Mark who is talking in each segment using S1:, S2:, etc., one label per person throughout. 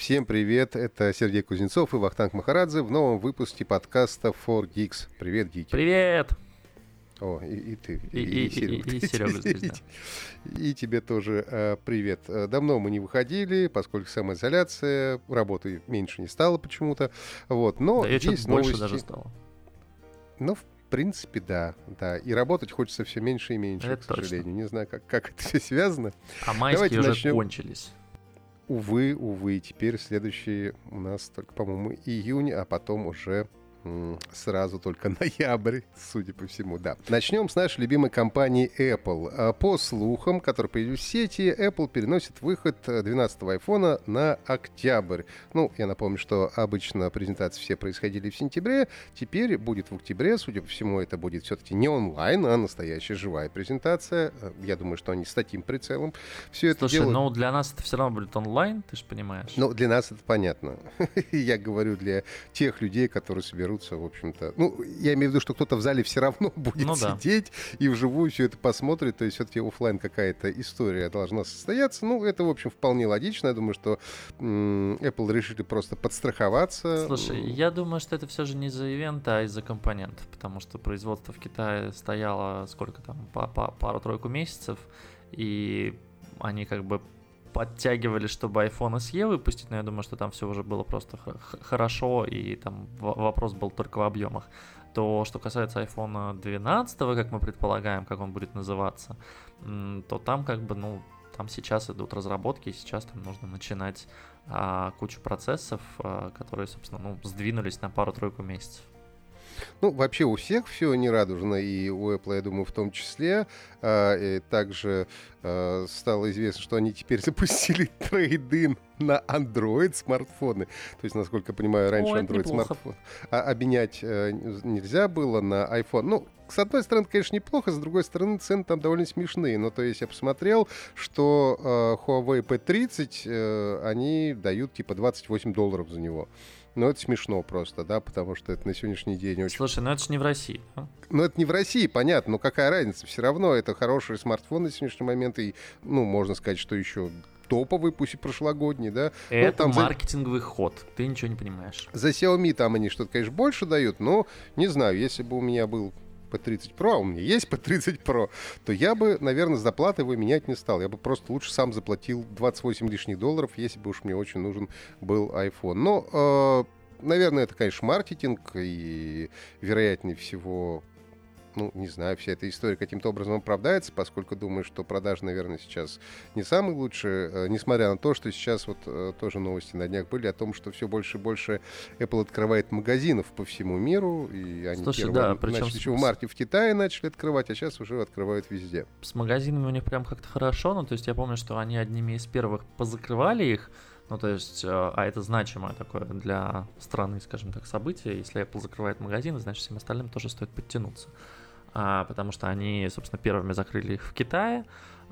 S1: Всем привет, это Сергей Кузнецов и Вахтанг Махарадзе в новом выпуске подкаста 4Geeks. Привет, Гики.
S2: Привет!
S1: О, и, и ты,
S2: и, и, и, и, и Серега здесь, да.
S1: И тебе тоже э, привет. Давно мы не выходили, поскольку самоизоляция, работы меньше не стало почему-то. Вот, но
S2: да,
S1: есть
S2: больше
S1: новости.
S2: даже стало.
S1: Ну, в принципе, да, да. И работать хочется все меньше и меньше,
S2: Это
S1: к сожалению.
S2: точно.
S1: Не знаю, как, как это все связано.
S2: А майские
S1: Давайте
S2: уже
S1: начнем.
S2: кончились.
S1: Увы, увы, теперь следующий у нас только, по-моему, июнь, а потом уже сразу только ноябрь, судя по всему, да. Начнем с нашей любимой компании Apple. А, По слухам, которые появились в сети, Apple переносит выход 12-го айфона на октябрь. Ну, я напомню, что обычно презентации все происходили в сентябре, теперь будет в октябре, судя по всему, это будет все-таки не онлайн, а настоящая живая презентация. Э, Я думаю, что они с таким прицелом все это
S2: Слушай,
S1: делают.
S2: ну для нас это все равно будет онлайн, ты же понимаешь.
S1: Ну, для нас это понятно. Я говорю для тех людей, которые соберутся, в общем-то. Ну, я имею в виду, что кто-то в зале все равно будет
S2: Ну да.
S1: сидеть и вживую все это посмотрит. То есть все-таки оффлайн какая-то история должна состояться. Ну, это, в общем, вполне логично. Я думаю, что Apple решили просто подстраховаться.
S2: Слушай, я думаю, что это все же не из-за ивента, а из-за компонентов, потому что производство в Китае стояло сколько там, по- по- пару-тройку месяцев, и они как бы подтягивали, чтобы iPhone SE выпустить, но я думаю, что там все уже было просто хорошо, и там вопрос был только в объемах. То, что касается iPhone 12, как мы предполагаем, как он будет называться, то там как бы, ну, там сейчас идут разработки, и сейчас там нужно начинать а, кучу процессов, а, которые, собственно, ну, сдвинулись на пару-тройку месяцев.
S1: Ну, вообще у всех все нерадужно, и у Apple, я думаю, в том числе. А, также а, стало известно, что они теперь запустили трейдин на Android смартфоны. То есть, насколько я понимаю, раньше
S2: О, это
S1: Android смартфон а, обменять э, нельзя было на iPhone. Ну, с одной стороны, конечно, неплохо, с другой стороны, цены там довольно смешные. Ну, то есть я посмотрел, что э, Huawei P30, э, они дают типа 28 долларов за него. Ну, это смешно просто, да, потому что это на сегодняшний день очень
S2: Слушай, ну это же не в России. да?
S1: ну, это не в России, понятно, но какая разница? Все равно это хорошие смартфоны на сегодняшний момент, и, ну, можно сказать, что еще топовый, пусть и прошлогодний, да.
S2: Это
S1: там за-
S2: маркетинговый ход. Ты ничего не понимаешь.
S1: За Xiaomi там они что-то, конечно, больше дают, но не знаю, если бы у меня был P30 Pro, а у меня есть P30 Pro, то я бы, наверное, с доплатой его менять не стал. Я бы просто лучше сам заплатил 28 лишних долларов, если бы уж мне очень нужен был iPhone. Но, э, наверное, это, конечно, маркетинг, и, вероятнее всего, ну, не знаю, вся эта история каким-то образом оправдается, поскольку думаю, что продажи, наверное, сейчас не самые лучшие, э, несмотря на то, что сейчас вот э, тоже новости на днях были о том, что все больше и больше Apple открывает магазинов по всему миру, и они
S2: Слушай,
S1: первые
S2: да, причем
S1: начали
S2: с-
S1: еще в марте в Китае начали открывать, а сейчас уже открывают везде.
S2: С магазинами у них прям как-то хорошо. Ну, то есть я помню, что они одними из первых позакрывали их. Ну, то есть, э, а это значимое такое для страны, скажем так, событие. Если Apple закрывает магазины, значит, всем остальным тоже стоит подтянуться. А, потому что они, собственно, первыми закрыли их в Китае.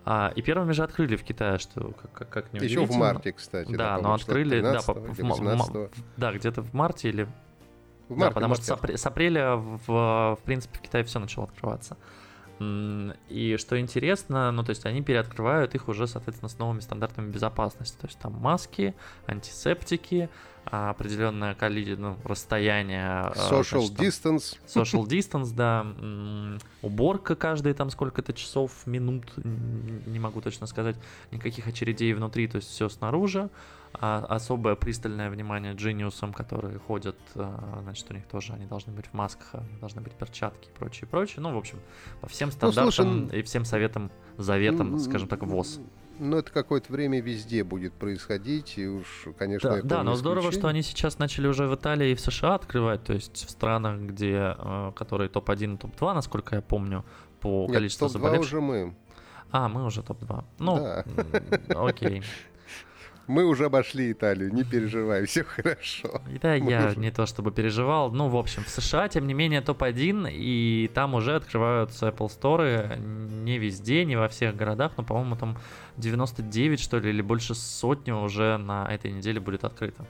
S2: А, и первыми же открыли в Китае, что как, как, как не
S1: Еще в марте, кстати.
S2: Да, но
S1: по-моему, числа
S2: открыли, да,
S1: 13
S2: по- в в ма-
S1: 18.
S2: да, где-то в марте или
S1: В
S2: да,
S1: марте,
S2: потому что с,
S1: марте.
S2: апре- с апреля, в, в принципе, в Китае все начало открываться. И что интересно, ну, то есть они переоткрывают их уже, соответственно, с новыми стандартами безопасности. То есть там маски, антисептики, а, определенное количество, ну, расстояние. а,
S1: Social
S2: значит, там
S1: distance.
S2: Social distance, да. Уборка каждые там сколько-то часов, минут, не могу точно сказать. Никаких очередей внутри, то есть все снаружи. А особое пристальное внимание джиниусам, которые ходят, а, значит, у них тоже они должны быть в масках, а должны быть перчатки и прочее, прочее. Ну, в общем, по всем
S1: Ну, слушай,
S2: стандартам и всем советам, заветам,
S1: М,
S2: скажем так, ВОЗ.
S1: Ну, это какое-то время везде будет происходить, и уж, конечно,
S2: Да, да, но здорово, что они сейчас начали уже в Италии и в США открывать, то есть в странах, где, которые топ-1 и топ-2, насколько я помню, по
S1: Нет,
S2: количеству
S1: топ-2
S2: заболевших.
S1: уже мы.
S2: А, мы уже топ-2. Ну,
S1: Да.
S2: окей.
S1: Мы уже обошли Италию, не переживай, все хорошо.
S2: Да,
S1: Мы
S2: я
S1: уже-
S2: не то чтобы переживал. Ну, в общем, в США, тем не менее, топ-1, и там уже открываются Apple Store не везде, не во всех городах, но, по-моему, там 99, что ли, или больше сотни уже на этой неделе будет открыто.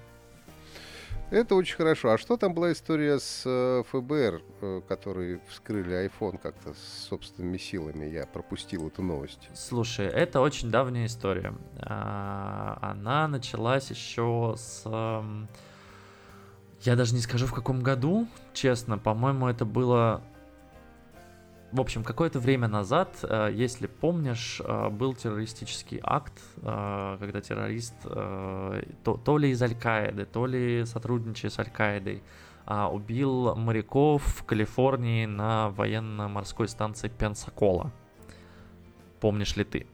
S1: Это очень хорошо. А что там была история с э, ФБР, э, которые вскрыли iPhone как-то с собственными силами? Я пропустил эту новость.
S2: Слушай, это очень давняя история. А, она началась еще с... Эм, я даже не скажу в каком году, честно. По-моему, это было в общем, какое-то время назад, э, если помнишь, э, был террористический акт, э, когда террорист то, то ли из Аль-Каиды, то ли сотрудничая с Аль-Каидой, а, убил моряков в Калифорнии на военно-морской станции Пенсакола. Помнишь ли ты?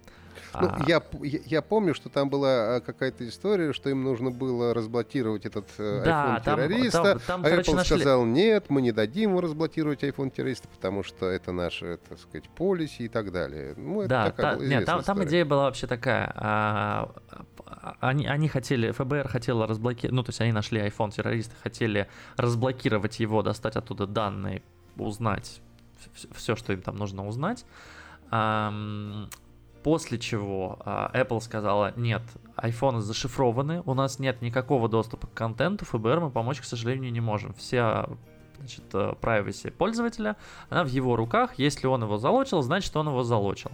S1: Ну, а... я, я, помню, что там была а, какая-то история, что им нужно было разблокировать этот э, да, iPhone террориста. Там, там, а короче, Apple нашли... сказал, нет, мы не дадим ему разблокировать iPhone террориста, потому что это наше, так сказать, полиси и так далее.
S2: Ну, это да, такая та, нет, там, там идея была вообще такая. А, они, они хотели, ФБР хотела разблокировать, ну, то есть они нашли iPhone террориста, хотели разблокировать его, достать оттуда данные, узнать все, что им там нужно узнать. После чего э, Apple сказала, нет, iPhone зашифрованы, у нас нет никакого доступа к контенту, ФБР мы помочь, к сожалению, не можем. Вся значит, э, privacy пользователя, она в его руках, если он его залочил, значит он его залочил.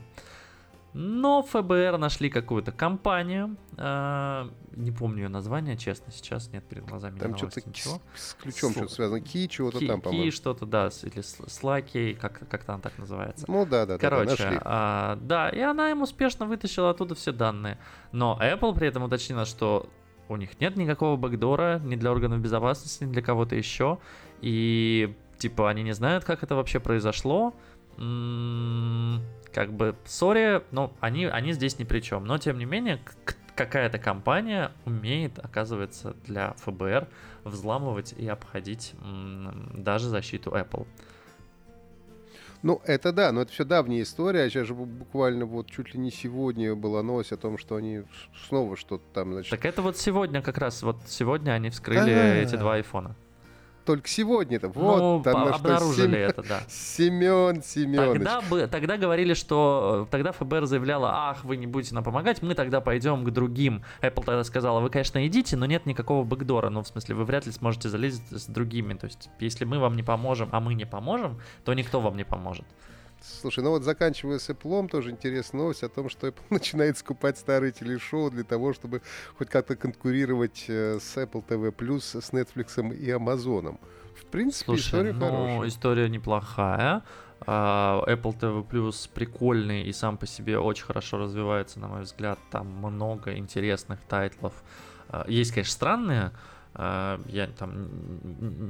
S2: Но ФБР нашли какую-то компанию, э, не помню ее название, честно, сейчас нет перед глазами
S1: Там что-то ничего. С, с ключом что-то связано, ки чего-то там, по-моему.
S2: Ки что-то, да, или слаки, как, как-то она так называется.
S1: Ну да, да,
S2: Короче,
S1: да, нашли.
S2: А, да, и она им успешно вытащила оттуда все данные. Но Apple при этом уточнила, что у них нет никакого бэкдора ни для органов безопасности, ни для кого-то еще. И типа они не знают, как это вообще произошло. М-м- как бы, сори, ну, они, они здесь ни при чем. Но, тем не менее, какая-то компания умеет, оказывается, для ФБР взламывать и обходить даже защиту Apple.
S1: Ну, это да, но это все давняя история. Сейчас же буквально вот чуть ли не сегодня была новость о том, что они снова что-то там, значит...
S2: Так это вот сегодня как раз, вот сегодня они вскрыли А-а-а. эти два айфона
S1: только сегодня-то. Вот ну, оно
S2: обнаружили Сем... это, да.
S1: Семен Семенович.
S2: Тогда, тогда говорили, что э, тогда ФБР заявляло, ах, вы не будете нам помогать, мы тогда пойдем к другим. Apple тогда сказала, вы, конечно, идите, но нет никакого бэкдора. Ну, в смысле, вы вряд ли сможете залезть с другими. То есть, если мы вам не поможем, а мы не поможем, то никто вам не поможет.
S1: Слушай, ну вот заканчивая с Apple, тоже интересная новость о том, что Apple начинает скупать старые телешоу для того, чтобы хоть как-то конкурировать э, с Apple TV+, с Netflix и Amazon. В принципе,
S2: Слушай,
S1: история
S2: ну,
S1: хорошая.
S2: история неплохая. Uh, Apple TV Plus прикольный и сам по себе очень хорошо развивается, на мой взгляд. Там много интересных тайтлов. Uh, есть, конечно, странные, а, я там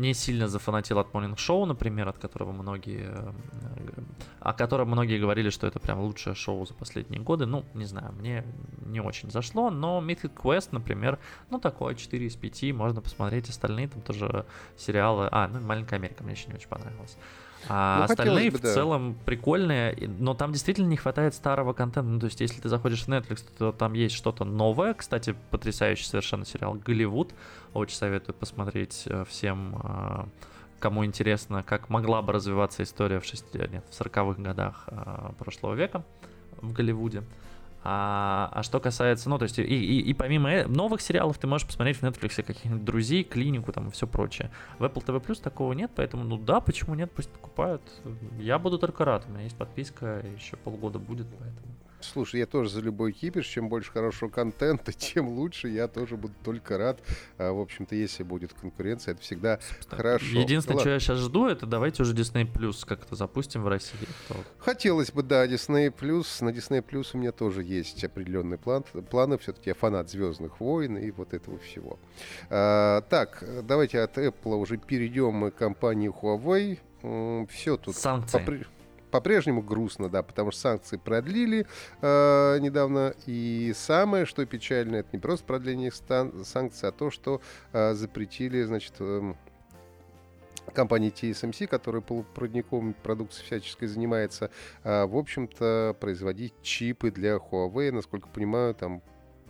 S2: не сильно зафанатил от Morning Show, например, от которого многие, э, о котором многие говорили, что это прям лучшее шоу за последние годы. Ну, не знаю, мне не очень зашло, но Mythic Quest, например, ну, такое 4 из 5, можно посмотреть. Остальные там тоже сериалы. А, ну, Маленькая Америка мне еще не очень понравилась. А ну, остальные бы, в да. целом прикольные, но там действительно не хватает старого контента. Ну, то есть, если ты заходишь в Netflix, то там есть что-то новое. Кстати, потрясающий совершенно сериал Голливуд. Очень советую посмотреть э, всем, э, кому интересно, как могла бы развиваться история в, 6, нет, в 40-х годах э, прошлого века в Голливуде. А, а что касается, ну, то есть, и, и, и помимо э, новых сериалов ты можешь посмотреть в Netflix каких-нибудь друзей, клинику там и все прочее. В Apple TV Plus такого нет, поэтому, ну да, почему нет, пусть покупают. Я буду только рад, у меня есть подписка, еще полгода будет, поэтому.
S1: Слушай, я тоже за любой кипиш. Чем больше хорошего контента, тем лучше. Я тоже буду только рад. А, в общем-то, если будет конкуренция, это всегда Собственно, хорошо.
S2: Единственное, ну, что я сейчас жду, это давайте уже Disney Plus как-то запустим в России.
S1: Хотелось бы, да, Disney Plus. На Disney Plus у меня тоже есть определенный план. Планы. Все-таки я фанат Звездных войн и вот этого всего. А, так, давайте от Apple уже перейдем к компании Huawei. Все тут...
S2: Санкции. Попри
S1: по-прежнему грустно, да, потому что санкции продлили э, недавно. И самое, что печально, это не просто продление стан- санкций, а то, что э, запретили, значит, э, компании TSMC, которая полупроводниковой продукцией всяческой занимается, э, в общем-то, производить чипы для Huawei. Насколько понимаю, там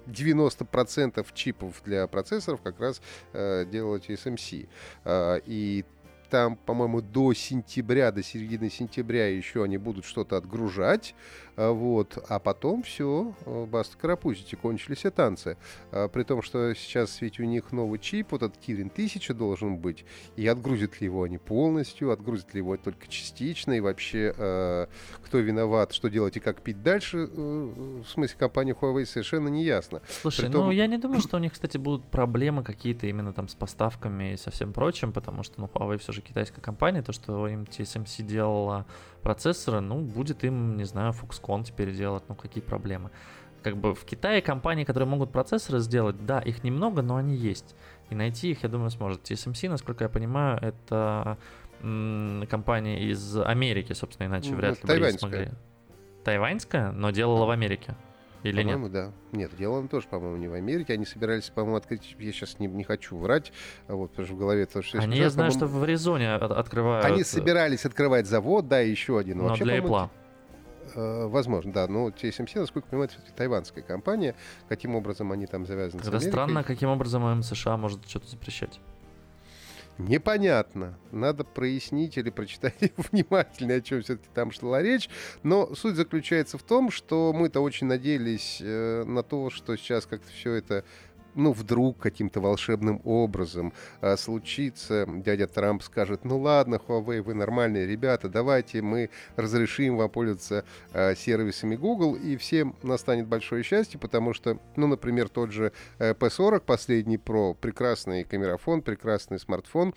S1: 90% чипов для процессоров как раз э, делала TSMC. Э, и там, по-моему, до сентября, до середины сентября еще они будут что-то отгружать. А, вот, а потом все, э, баста карапузите, кончились все танцы. А, при том, что сейчас ведь у них новый чип, вот этот Kirin 1000 должен быть, и отгрузят ли его они полностью, отгрузят ли его только частично, и вообще э, кто виноват, что делать и как пить дальше, э, в смысле компании Huawei совершенно не ясно.
S2: Слушай, Притом... ну я не думаю, что у них, кстати, будут проблемы какие-то именно там с поставками и со всем прочим, потому что, ну, Huawei все же китайская компания, то, что им TSMC делала процессоры, ну, будет им, не знаю, Foxconn теперь делать, ну, какие проблемы. Как бы в Китае компании, которые могут процессоры сделать, да, их немного, но они есть. И найти их, я думаю, сможет. TSMC, насколько я понимаю, это м- компания из Америки, собственно, иначе ну, вряд ли бы смогли. Тайваньская, но делала в Америке. Или
S1: по-моему,
S2: нет?
S1: да. Нет, дело тоже, по-моему, не в Америке. Они собирались, по-моему, открыть... Я сейчас не, не хочу врать, а вот, потому что в голове то, что...
S2: Они, я знаю, что в Аризоне открывают...
S1: Они собирались открывать завод, да, еще один.
S2: Но, но вообще, для Apple.
S1: Э, возможно, да. Но TSMC, насколько я понимаю, это тайванская компания. Каким образом они там завязаны
S2: Это странно, каким образом США может что-то запрещать.
S1: Непонятно. Надо прояснить или прочитать внимательно, о чем все-таки там шла речь. Но суть заключается в том, что мы-то очень надеялись э, на то, что сейчас как-то все это ну, вдруг каким-то волшебным образом а, случится, дядя Трамп скажет, ну ладно, Huawei, вы нормальные ребята, давайте мы разрешим вам пользоваться а, сервисами Google, и всем настанет большое счастье, потому что, ну, например, тот же э, P40, последний Pro, прекрасный камерафон, прекрасный смартфон,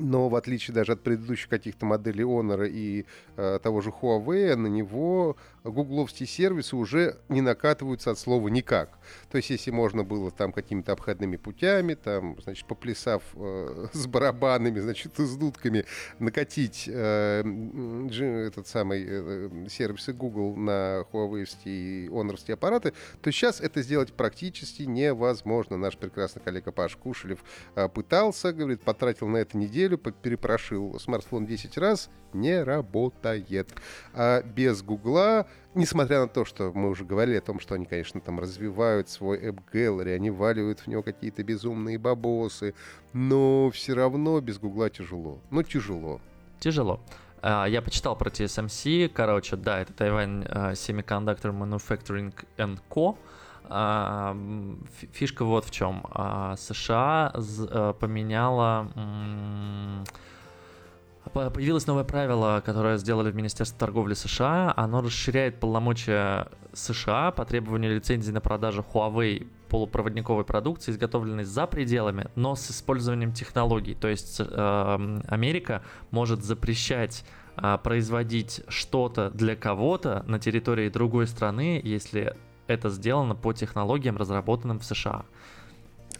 S1: но в отличие даже от предыдущих каких-то моделей Honor и э, того же Huawei, на него гугловские сервисы уже не накатываются от слова никак. То есть, если можно было там какими-то обходными путями, там, значит, поплясав э, с барабанами, значит, с дудками, накатить э, этот самый э, сервисы Google на Huawei и Honor аппараты, то сейчас это сделать практически невозможно. Наш прекрасный коллега Паш Кушелев э, пытался, говорит, потратил на это неделю, перепрошил смартфон 10 раз, не работает. А без Гугла несмотря на то, что мы уже говорили о том, что они, конечно, там развивают свой App Gallery, они валивают в него какие-то безумные бабосы, но все равно без Гугла тяжело. Ну, тяжело.
S2: Тяжело. А, я почитал про TSMC, короче, да, это Taiwan а, Semiconductor Manufacturing and Co. А, фишка вот в чем. США поменяла Появилось новое правило, которое сделали в Министерстве торговли США. Оно расширяет полномочия США по требованию лицензии на продажу Huawei полупроводниковой продукции, изготовленной за пределами, но с использованием технологий. То есть э, Америка может запрещать э, производить что-то для кого-то на территории другой страны, если это сделано по технологиям, разработанным в США.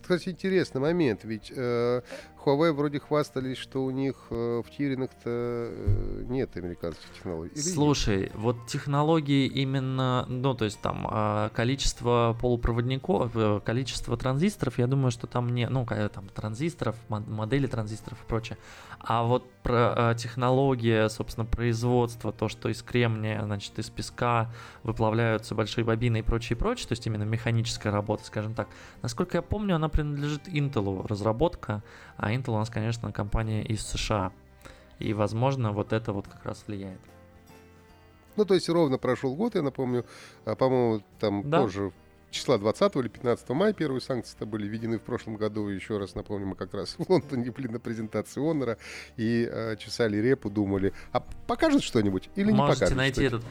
S1: Кстати, интересный момент, ведь э, Huawei вроде хвастались, что у них э, в Тиринах-то э, нет американских технологий. Или
S2: Слушай,
S1: есть?
S2: вот технологии именно, ну, то есть там э, количество полупроводников, э, количество транзисторов, я думаю, что там не, ну, там транзисторов, модели транзисторов и прочее. А вот про технология, собственно, производства, то, что из кремния, значит, из песка выплавляются большие бобины и прочее, прочее, то есть именно механическая работа, скажем так. Насколько я помню, она принадлежит Intel разработка, а Intel у нас, конечно, компания из США. И, возможно, вот это вот как раз влияет.
S1: Ну, то есть ровно прошел год, я напомню, а, по-моему, там да. тоже числа 20 или 15 мая первые санкции были введены в прошлом году. Еще раз напомню, мы как раз в Лондоне были на презентации Honor и э, чесали репу, думали, а покажут что-нибудь или Можете не покажут?
S2: Можете найти этот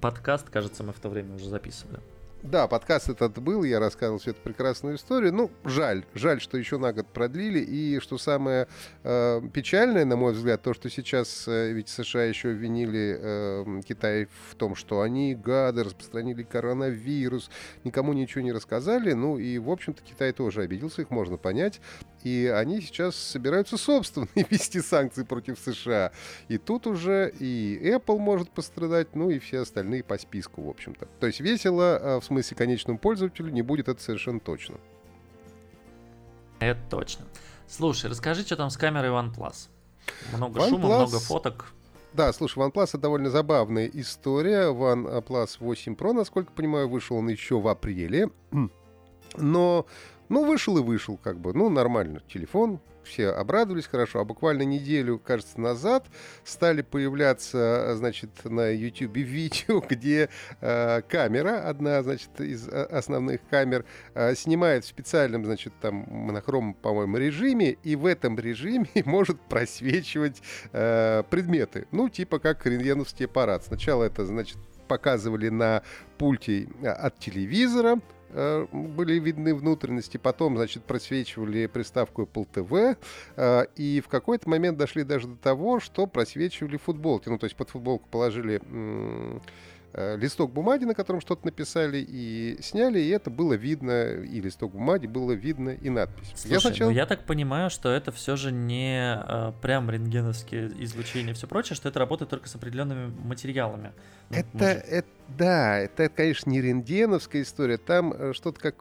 S2: подкаст, кажется, мы в то время уже записывали.
S1: Да, подкаст этот был, я рассказывал всю эту прекрасную историю. Ну, жаль, жаль, что еще на год продлили. И что самое э, печальное, на мой взгляд, то, что сейчас э, ведь США еще обвинили э, Китай в том, что они гады, распространили коронавирус, никому ничего не рассказали. Ну и, в общем-то, Китай тоже обиделся, их можно понять. И они сейчас собираются собственные вести санкции против США. И тут уже и Apple может пострадать, ну и все остальные по списку, в общем-то. То есть весело э, в смысле конечному пользователю не будет это совершенно точно.
S2: Это точно. Слушай, расскажи, что там с камерой OnePlus. Много OnePlus... шума, много фоток.
S1: Да, слушай, OnePlus это довольно забавная история. OnePlus 8 Pro, насколько понимаю, вышел он еще в апреле. Но Ну, вышел и вышел, как бы, ну, нормально. Телефон, все обрадовались хорошо, а буквально неделю, кажется, назад стали появляться, значит, на YouTube видео, где э, камера, одна, значит, из э, основных камер, э, снимает в специальном, значит, там, монохромом, по-моему, режиме, и в этом режиме может просвечивать э, предметы. Ну, типа как рентгеновский аппарат. Сначала это, значит, показывали на пульте э, от телевизора, Э, были видны внутренности, потом, значит, просвечивали приставку Apple TV, э, и в какой-то момент дошли даже до того, что просвечивали футболки. Ну, то есть под футболку положили Э, листок бумаги, на котором что-то написали, и сняли, и это было видно, и листок бумаги было видно, и надпись.
S2: Слушай, я, сначала... ну я так понимаю, что это все же не э, прям рентгеновские излучения и все прочее, что это работает только с определенными материалами.
S1: Ну, это, может... это, да, это, конечно, не рентгеновская история, там э, что-то как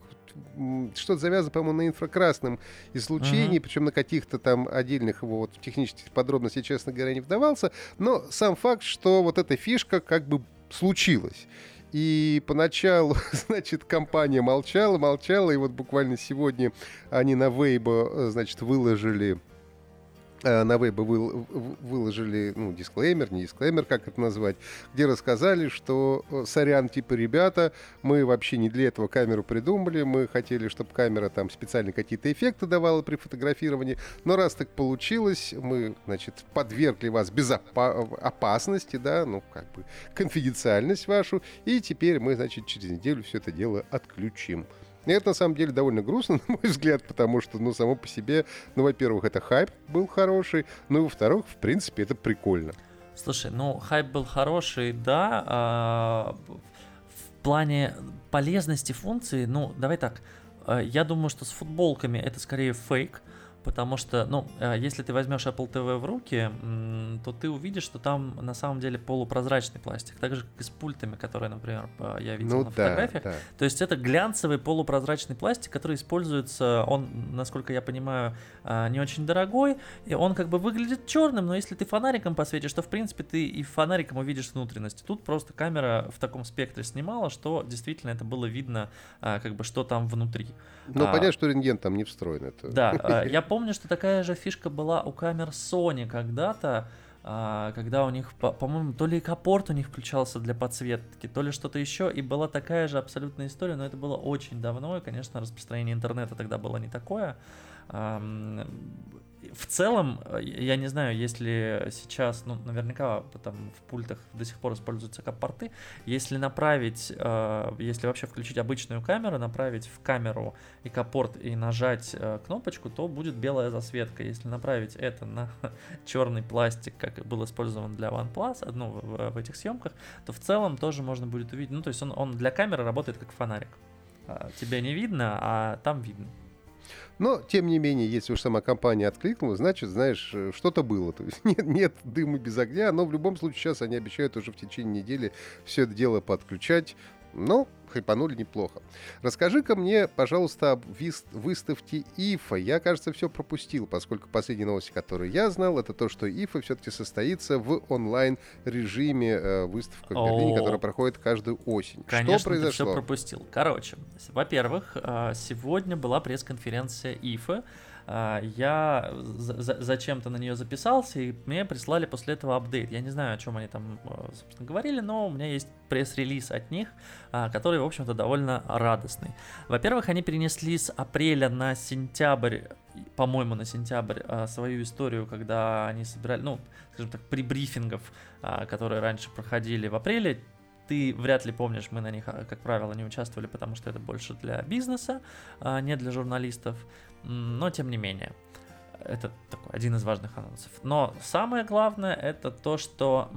S1: что-то завязано, по-моему, на инфракрасном излучении, uh-huh. причем на каких-то там отдельных его вот технических подробностей, честно говоря, не вдавался. Но сам факт, что вот эта фишка как бы случилось. И поначалу, значит, компания молчала, молчала, и вот буквально сегодня они на Weibo, значит, выложили Э, на вебе выложили, ну, дисклеймер, не дисклеймер, как это назвать, где рассказали, что, э, сорян, типа, ребята, мы вообще не для этого камеру придумали, мы хотели, чтобы камера там специально какие-то эффекты давала при фотографировании, но раз так получилось, мы, значит, подвергли вас безопасности, да, ну, как бы, конфиденциальность вашу, и теперь мы, значит, через неделю все это дело отключим. И это на самом деле довольно грустно, на мой взгляд, потому что, ну, само по себе, ну, во-первых, это хайп был хороший, ну, и во-вторых, в принципе, это прикольно.
S2: Слушай, ну, хайп был хороший, да, а, в плане полезности функции, ну, давай так, а, я думаю, что с футболками это скорее фейк, потому что, ну, э, если ты возьмешь Apple TV в руки, то ты увидишь, что там на самом деле полупрозрачный пластик, так же, как и с пультами, которые, например, я видел ну, на фотографиях. Да, да. То есть это глянцевый полупрозрачный пластик, который используется, он, насколько я понимаю, э, не очень дорогой, и он как бы выглядит черным, но если ты фонариком посветишь, то, в принципе, ты и фонариком увидишь внутренности. Тут просто камера в таком спектре снимала, что действительно это было видно, э, как бы, что там внутри.
S1: Ну, а, понятно, что рентген там не встроен. Это.
S2: Да, я помню, помню, что такая же фишка была у камер Sony когда-то, а, когда у них, по-моему, то ли экопорт у них включался для подсветки, то ли что-то еще, и была такая же абсолютная история, но это было очень давно, и, конечно, распространение интернета тогда было не такое в целом, э, я не знаю, если сейчас, ну, наверняка там в пультах до сих пор используются как порты, если направить, э, если вообще включить обычную камеру, направить в камеру экопорт и нажать э, кнопочку, то будет белая засветка. Если направить это на черный пластик, как был использован для OnePlus, ну, в, в этих съемках, то в целом тоже можно будет увидеть, ну, то есть он, он для камеры работает как фонарик. А, тебя не видно, а там видно.
S1: Но, тем не менее, если уж сама компания откликнулась, значит, знаешь, э, что-то было. То есть нет, нет дыма без огня, но в любом случае сейчас они обещают уже в течение недели все это дело подключать. Но хайпанули неплохо. Расскажи-ка мне, пожалуйста, об выставке ИФА. Я, кажется, все пропустил, поскольку последние новости, которые я знал, это то, что ИФА все-таки состоится в онлайн-режиме э, выставка в Берлине, которая проходит каждую осень.
S2: Конечно, что произошло? ты все пропустил. Короче, во-первых, э, сегодня была пресс-конференция ИФА, я зачем-то на нее записался, и мне прислали после этого апдейт. Я не знаю, о чем они там, э, собственно, говорили, но у меня есть пресс-релиз от них, а, который, в общем-то, довольно радостный. Во-первых, они перенесли с апреля на сентябрь по-моему, на сентябрь а, свою историю, когда они собирали, ну, скажем так, при брифингов, которые раньше проходили в апреле, ты вряд ли помнишь, мы на них, как правило, не участвовали, потому что это больше для бизнеса, не для журналистов но тем не менее. Это такой один из важных анонсов. Но самое главное это то, что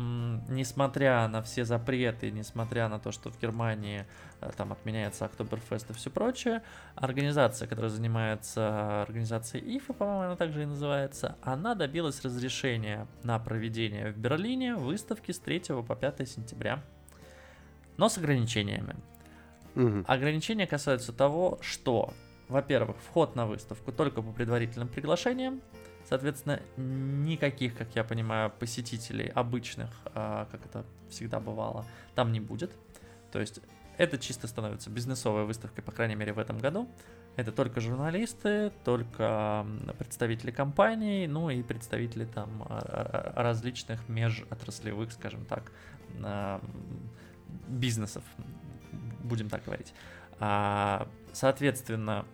S2: несмотря на все запреты, несмотря на то, что в Германии э, там отменяется Октоберфест и все прочее, организация, которая занимается организацией ИФА, по-моему, она также и называется, она добилась разрешения на проведение в Берлине выставки с 3 по 5 сентября, но с ограничениями. Угу. Ограничения касаются того, что во-первых, вход на выставку только по предварительным приглашениям. Соответственно, никаких, как я понимаю, посетителей обычных, а, как это всегда бывало, там не будет. То есть это чисто становится бизнесовой выставкой, по крайней мере, в этом году. Это только журналисты, только представители компаний, ну и представители там а, а, различных межотраслевых, скажем так, бизнесов, будем так говорить. Соответственно,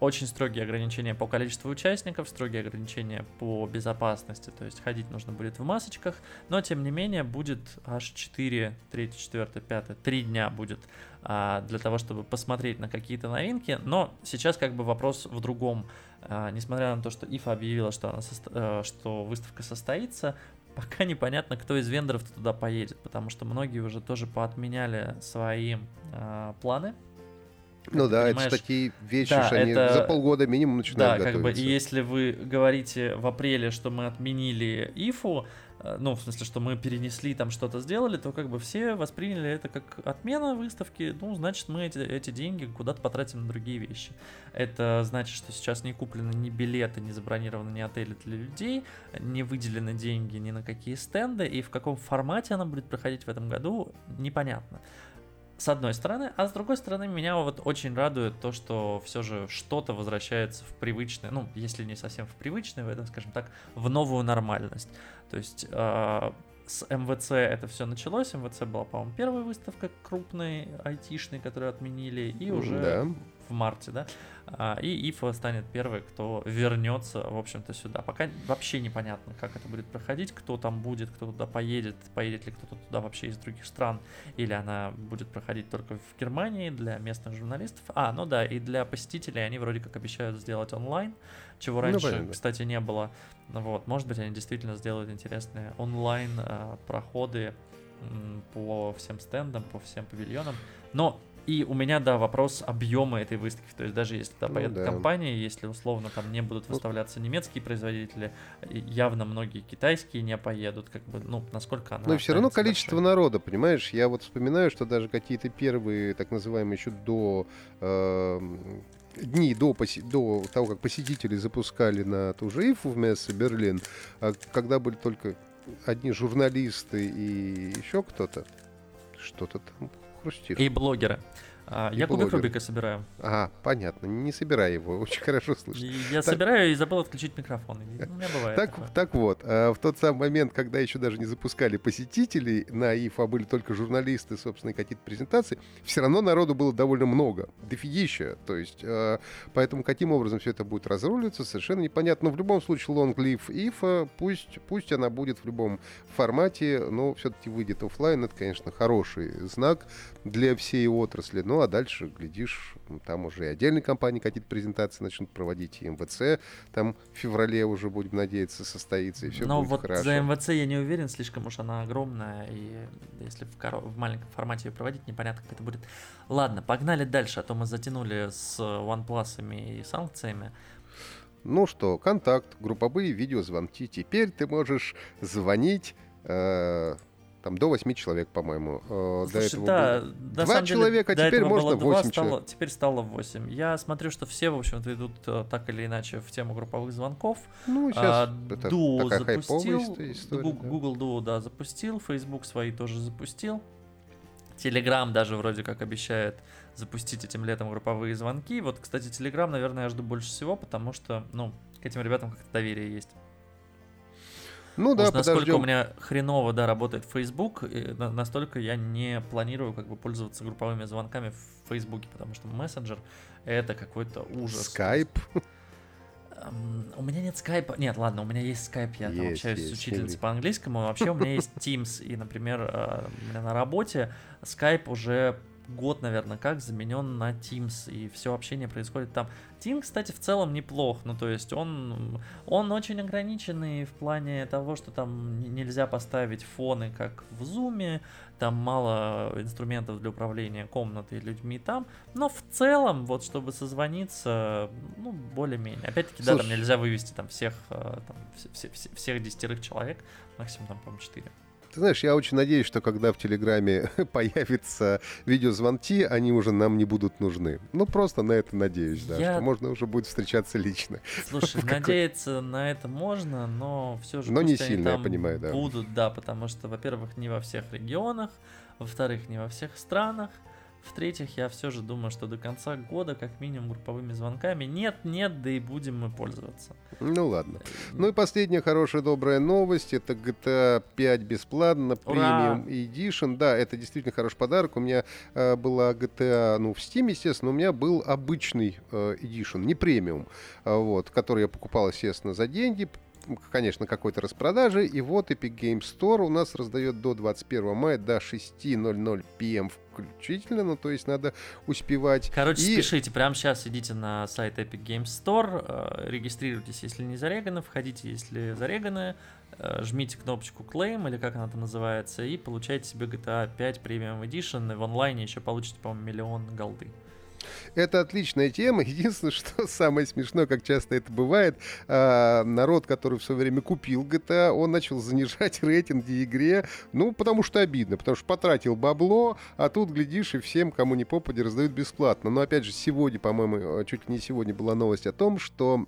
S2: очень строгие ограничения по количеству участников, строгие ограничения по безопасности, то есть ходить нужно будет в масочках, но тем не менее будет аж 4, 3, 4, 5, 3 дня будет а, для того, чтобы посмотреть на какие-то новинки, но сейчас как бы вопрос в другом. А, несмотря на то, что ИФА объявила, что, она. Э, что выставка состоится, пока непонятно, кто из вендоров туда поедет, потому что многие уже тоже поотменяли свои а, планы
S1: ну да, понимаешь? это такие вещи, да, что они это... за полгода минимум начинают
S2: да,
S1: готовиться.
S2: как бы, и если вы говорите в апреле, что мы отменили ИФУ, э, ну, в смысле, что мы перенесли там что-то сделали, то как бы все восприняли это как отмена выставки, ну, значит, мы эти, эти деньги куда-то потратим на другие вещи. Это значит, что сейчас не куплены ни билеты, не забронированы ни отели для людей, не выделены деньги ни на какие стенды, и в каком формате она будет проходить в этом году, непонятно с одной стороны, а с другой стороны, меня вот очень радует то, что все же что-то возвращается в привычное, ну, если не совсем в привычное, в этом, скажем так, в новую нормальность. То есть э, с МВЦ это все началось. МВЦ была, по-моему, первая выставка крупной, айтишной, которую отменили, и уже да. В марте, да. А, и ИФА станет первой, кто вернется, в общем-то, сюда. Пока вообще непонятно, как это будет проходить, кто там будет, кто туда поедет, поедет ли кто-то туда вообще из других стран, или она будет проходить только в Германии для местных журналистов. А, ну да, и для посетителей они вроде как обещают сделать онлайн, чего ну, раньше, ну, кстати, не было. Вот, может быть, они действительно сделают интересные онлайн э, проходы по всем стендам, по всем павильонам. Но и у меня, да, вопрос объема этой выставки. То есть даже если туда ну, поедут да. компании, если условно там не будут ну, выставляться немецкие производители, явно многие китайские не поедут, как бы, ну, насколько она...
S1: Но все равно количество большой. народа, понимаешь? Я вот вспоминаю, что даже какие-то первые, так называемые, еще до... Э, дни до, до того, как посетители запускали на ту же ИФУ в Мессе Берлин, а когда были только одни журналисты и еще кто-то, что-то там хрустит.
S2: И блогеры. А, я кубик Рубика собираю.
S1: Ага, понятно. Не собирай его, очень хорошо слышно.
S2: Я так... собираю и забыл отключить микрофон. У меня бывает
S1: так, так вот, а в тот самый момент, когда еще даже не запускали посетителей на ИФА, были только журналисты, собственно, какие-то презентации, все равно народу было довольно много, дофигища. То есть, а, поэтому каким образом все это будет разруливаться, совершенно непонятно. Но в любом случае, long live ИФА, пусть, пусть она будет в любом формате, но все-таки выйдет офлайн. Это, конечно, хороший знак для всей отрасли. Ну, а дальше, глядишь, там уже и отдельные компании какие-то презентации начнут проводить, и МВЦ там в феврале уже, будем надеяться, состоится, и все
S2: Но
S1: будет
S2: вот
S1: хорошо.
S2: за МВЦ я не уверен, слишком уж она огромная, и если в, коро... в маленьком формате ее проводить, непонятно, как это будет. Ладно, погнали дальше, а то мы затянули с OnePlus и санкциями.
S1: Ну что, контакт, групповые видеозвонки. Теперь ты можешь звонить э, там до 8 человек, по-моему.
S2: Э, Слушай, до этого да, было...
S1: Два человека, деле, теперь можно 8
S2: стало, человек. Теперь стало 8. Я смотрю, что все, в общем-то, идут э, так или иначе в тему групповых звонков.
S1: Ну, сейчас а, это Duo запустил.
S2: История, Google, да. Google Duo, да, запустил. Facebook свои тоже запустил. Telegram даже вроде как обещает запустить этим летом групповые звонки. Вот, кстати, Telegram, наверное, я жду больше всего, потому что, ну, к этим ребятам как-то доверие есть. Ну да, Может, насколько у меня хреново, да, работает Facebook, настолько я не планирую как бы пользоваться групповыми звонками в Фейсбуке, потому что мессенджер это какой-то ужас.
S1: Skype?
S2: У меня нет скайпа. Нет, ладно, у меня есть скайп, я есть, там общаюсь есть, с учительницей по английскому. Вообще у меня есть Teams. И, например, э, у меня на работе скайп уже год, наверное, как заменен на Teams, и все общение происходит там. Team, кстати, в целом неплох, ну, то есть он, он очень ограниченный в плане того, что там нельзя поставить фоны, как в Zoom, там мало инструментов для управления комнатой людьми там, но в целом, вот, чтобы созвониться, ну, более-менее. Опять-таки, да, там нельзя вывести там всех, э, там, все, все, всех десятерых человек, максимум там, по-моему, 4.
S1: Ты знаешь, я очень надеюсь, что когда в Телеграме появятся видеозвонки, они уже нам не будут нужны. Ну, просто на это надеюсь, да, я... что можно уже будет встречаться лично.
S2: Слушай, надеяться на это можно, но все же
S1: но не сильно, я понимаю, да.
S2: будут, да, потому что, во-первых, не во всех регионах, во-вторых, не во всех странах, В-третьих, я все же думаю, что до конца года, как минимум, групповыми звонками нет, нет, да и будем мы пользоваться.
S1: Ну ладно. Ну и последняя хорошая добрая новость. Это GTA 5 бесплатно, премиум Edition. Да, это действительно хороший подарок. У меня э, была GTA, ну, в Steam, естественно, у меня был обычный э, Edition, не премиум, э, вот, который я покупал, естественно, за деньги, конечно, какой-то распродажи. И вот Epic Game Store у нас раздает до 21 мая, до 6.00 PM включительно, ну то есть надо успевать.
S2: Короче, и... спешите, прямо сейчас идите на сайт Epic Game Store, э, регистрируйтесь, если не зареганы, входите, если зареганы, э, жмите кнопочку Claim, или как она там называется, и получайте себе GTA 5 Premium Edition, и в онлайне еще получите, по-моему, миллион голды.
S1: Это отличная тема. Единственное, что самое смешное, как часто это бывает, э, народ, который в свое время купил GTA, он начал занижать рейтинги игре, ну, потому что обидно, потому что потратил бабло, а тут, глядишь, и всем, кому не попади, раздают бесплатно. Но, опять же, сегодня, по-моему, чуть ли не сегодня была новость о том, что...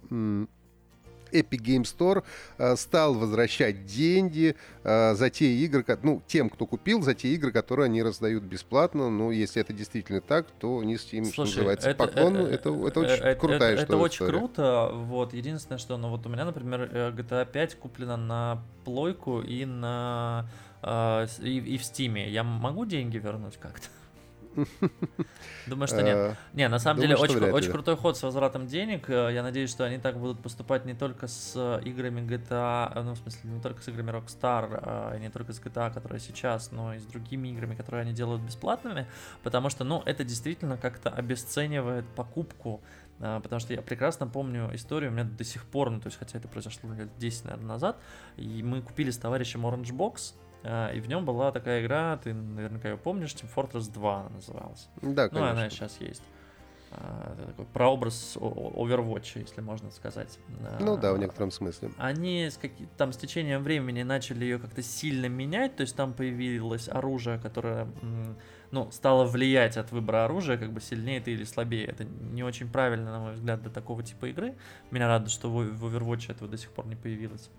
S1: Epic Game Store э, стал возвращать деньги э, за те игры, ну, тем, кто купил, за те игры, которые они раздают бесплатно. Ну, если это действительно так, то не с тем, что называется, это, поклон. Это, это, это очень это, крутая
S2: это,
S1: это
S2: очень круто. Вот, единственное, что, ну, вот у меня, например, GTA 5 куплена на плойку и на и, и в Стиме. Я могу деньги вернуть как-то? Думаю, что нет. Э, не, на самом деле очень, очень крутой ход с возвратом денег. Э, я надеюсь, что они так будут поступать не только с э, играми GTA, ну, в смысле, не только с играми Rockstar, не только с GTA, которые сейчас, но и с другими играми, которые они делают бесплатными, потому что, ну, это действительно как-то обесценивает покупку потому что я прекрасно помню историю, у меня до сих пор, ну, то есть, хотя это произошло лет 10, наверное, назад, и мы купили с товарищем Orange Box, и в нем была такая игра, ты наверняка ее помнишь, Team Fortress 2 она называлась.
S1: Да, конечно.
S2: Ну, она сейчас есть. А, это такой прообраз Overwatch, если можно сказать.
S1: Ну да, в некотором смысле.
S2: Они с каки- там с течением времени начали ее как-то сильно менять, то есть там появилось оружие, которое ну, стало влиять от выбора оружия, как бы сильнее ты или слабее. Это не очень правильно, на мой взгляд, для такого типа игры. Меня радует, что в Overwatch этого до сих пор не появилось.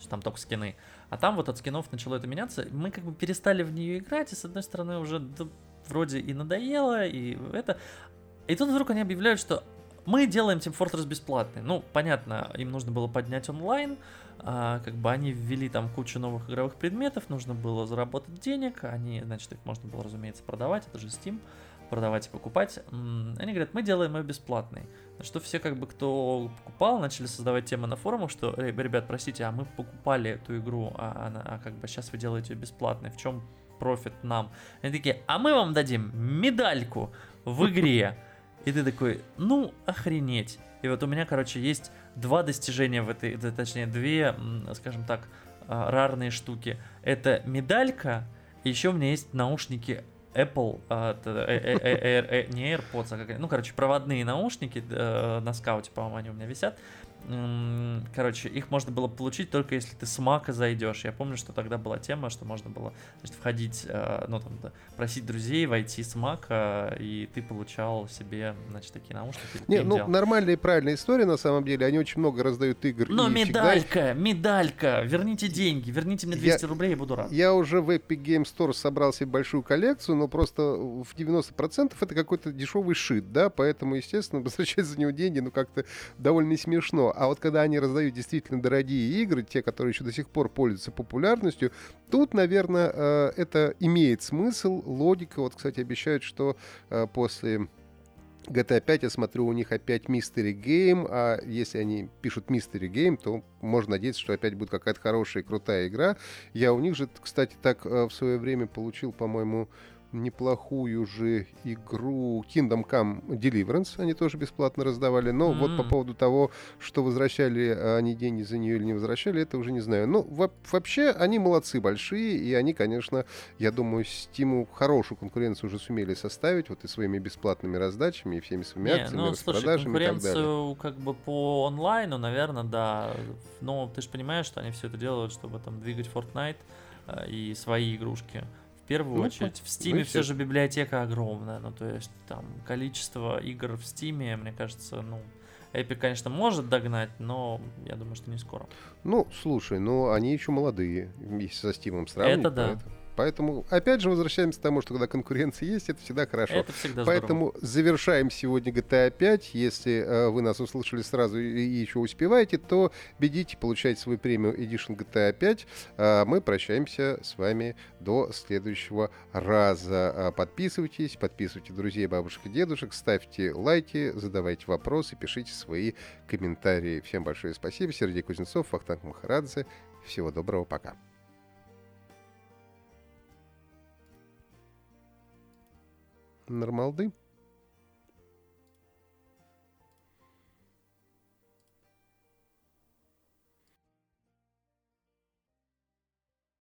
S2: Что там только скины. А там вот от скинов начало это меняться. Мы как бы перестали в нее играть, и с одной стороны уже да, вроде и надоело, и это. И тут вдруг они объявляют, что мы делаем Team Fortress бесплатный. Ну, понятно, им нужно было поднять онлайн, а, как бы они ввели там кучу новых игровых предметов, нужно было заработать денег, они, значит, их можно было, разумеется, продавать, это же Steam продавать и покупать, они говорят, мы делаем ее бесплатной. На что все, как бы, кто покупал, начали создавать темы на форумах, что, ребят, простите, а мы покупали эту игру, а, она, а как бы сейчас вы делаете ее бесплатной, в чем профит нам? Они такие, а мы вам дадим медальку в игре. И ты такой, ну, охренеть. И вот у меня, короче, есть два достижения в этой, точнее, две, скажем так, а, рарные штуки. Это медалька, и еще у меня есть наушники Apple, а, э, э, э, не AirPods, а как, ну, короче, проводные наушники на скауте, по-моему, они у меня висят. Короче, их можно было получить только если ты с Мака зайдешь. Я помню, что тогда была тема, что можно было значит, входить, э, ну там, да, просить друзей войти с Мака, и ты получал себе, значит, такие наушники.
S1: Не, ну, нормальная и правильная история, на самом деле. Они очень много раздают игр.
S2: Но медалька, всегда... медалька, верните деньги, верните мне 200 я, рублей, я буду рад.
S1: Я уже в Epic Game Store собрал себе большую коллекцию, но просто в 90% это какой-то дешевый шит, да, поэтому, естественно, возвращать за него деньги, ну, как-то довольно смешно. А вот когда они раздают действительно дорогие игры, те, которые еще до сих пор пользуются популярностью, тут, наверное, э, это имеет смысл, логика. Вот, кстати, обещают, что э, после GTA 5, я смотрю, у них опять Mystery Game, а если они пишут Mystery Game, то можно надеяться, что опять будет какая-то хорошая и крутая игра. Я у них же, кстати, так э, в свое время получил, по-моему, неплохую же игру Kingdom Come Deliverance, они тоже бесплатно раздавали. Но mm-hmm. вот по поводу того, что возвращали а, они деньги за нее или не возвращали, это уже не знаю. Ну, вообще, они молодцы большие, и они, конечно, я думаю, Steam хорошую конкуренцию уже сумели составить, вот и своими бесплатными раздачами, и всеми своими не, акциями, ну,
S2: слушай, конкуренцию как бы по онлайну, наверное, да. Но ты же понимаешь, что они все это делают, чтобы там двигать Fortnite э, и свои игрушки первую ну, очередь. В Steam все же библиотека огромная, ну то есть там количество игр в Steam, мне кажется, ну Epic, конечно, может догнать, но я думаю, что не скоро.
S1: Ну, слушай, ну они еще молодые, если со Steam сравнивать.
S2: Это да.
S1: Поэтому, Поэтому, опять же, возвращаемся к тому, что когда конкуренция есть, это всегда хорошо.
S2: Это всегда
S1: Поэтому
S2: здорово.
S1: завершаем сегодня GTA 5. Если э, вы нас услышали сразу и, и еще успеваете, то бедите, получайте свой премиум Edition GTA 5. А мы прощаемся с вами до следующего раза. А, Подписывайтесь, подписывайте друзей, бабушек и дедушек, ставьте лайки, задавайте вопросы, пишите свои комментарии. Всем большое спасибо. Сергей Кузнецов, Вахтанг Махарадзе. Всего доброго, пока. Нормалды.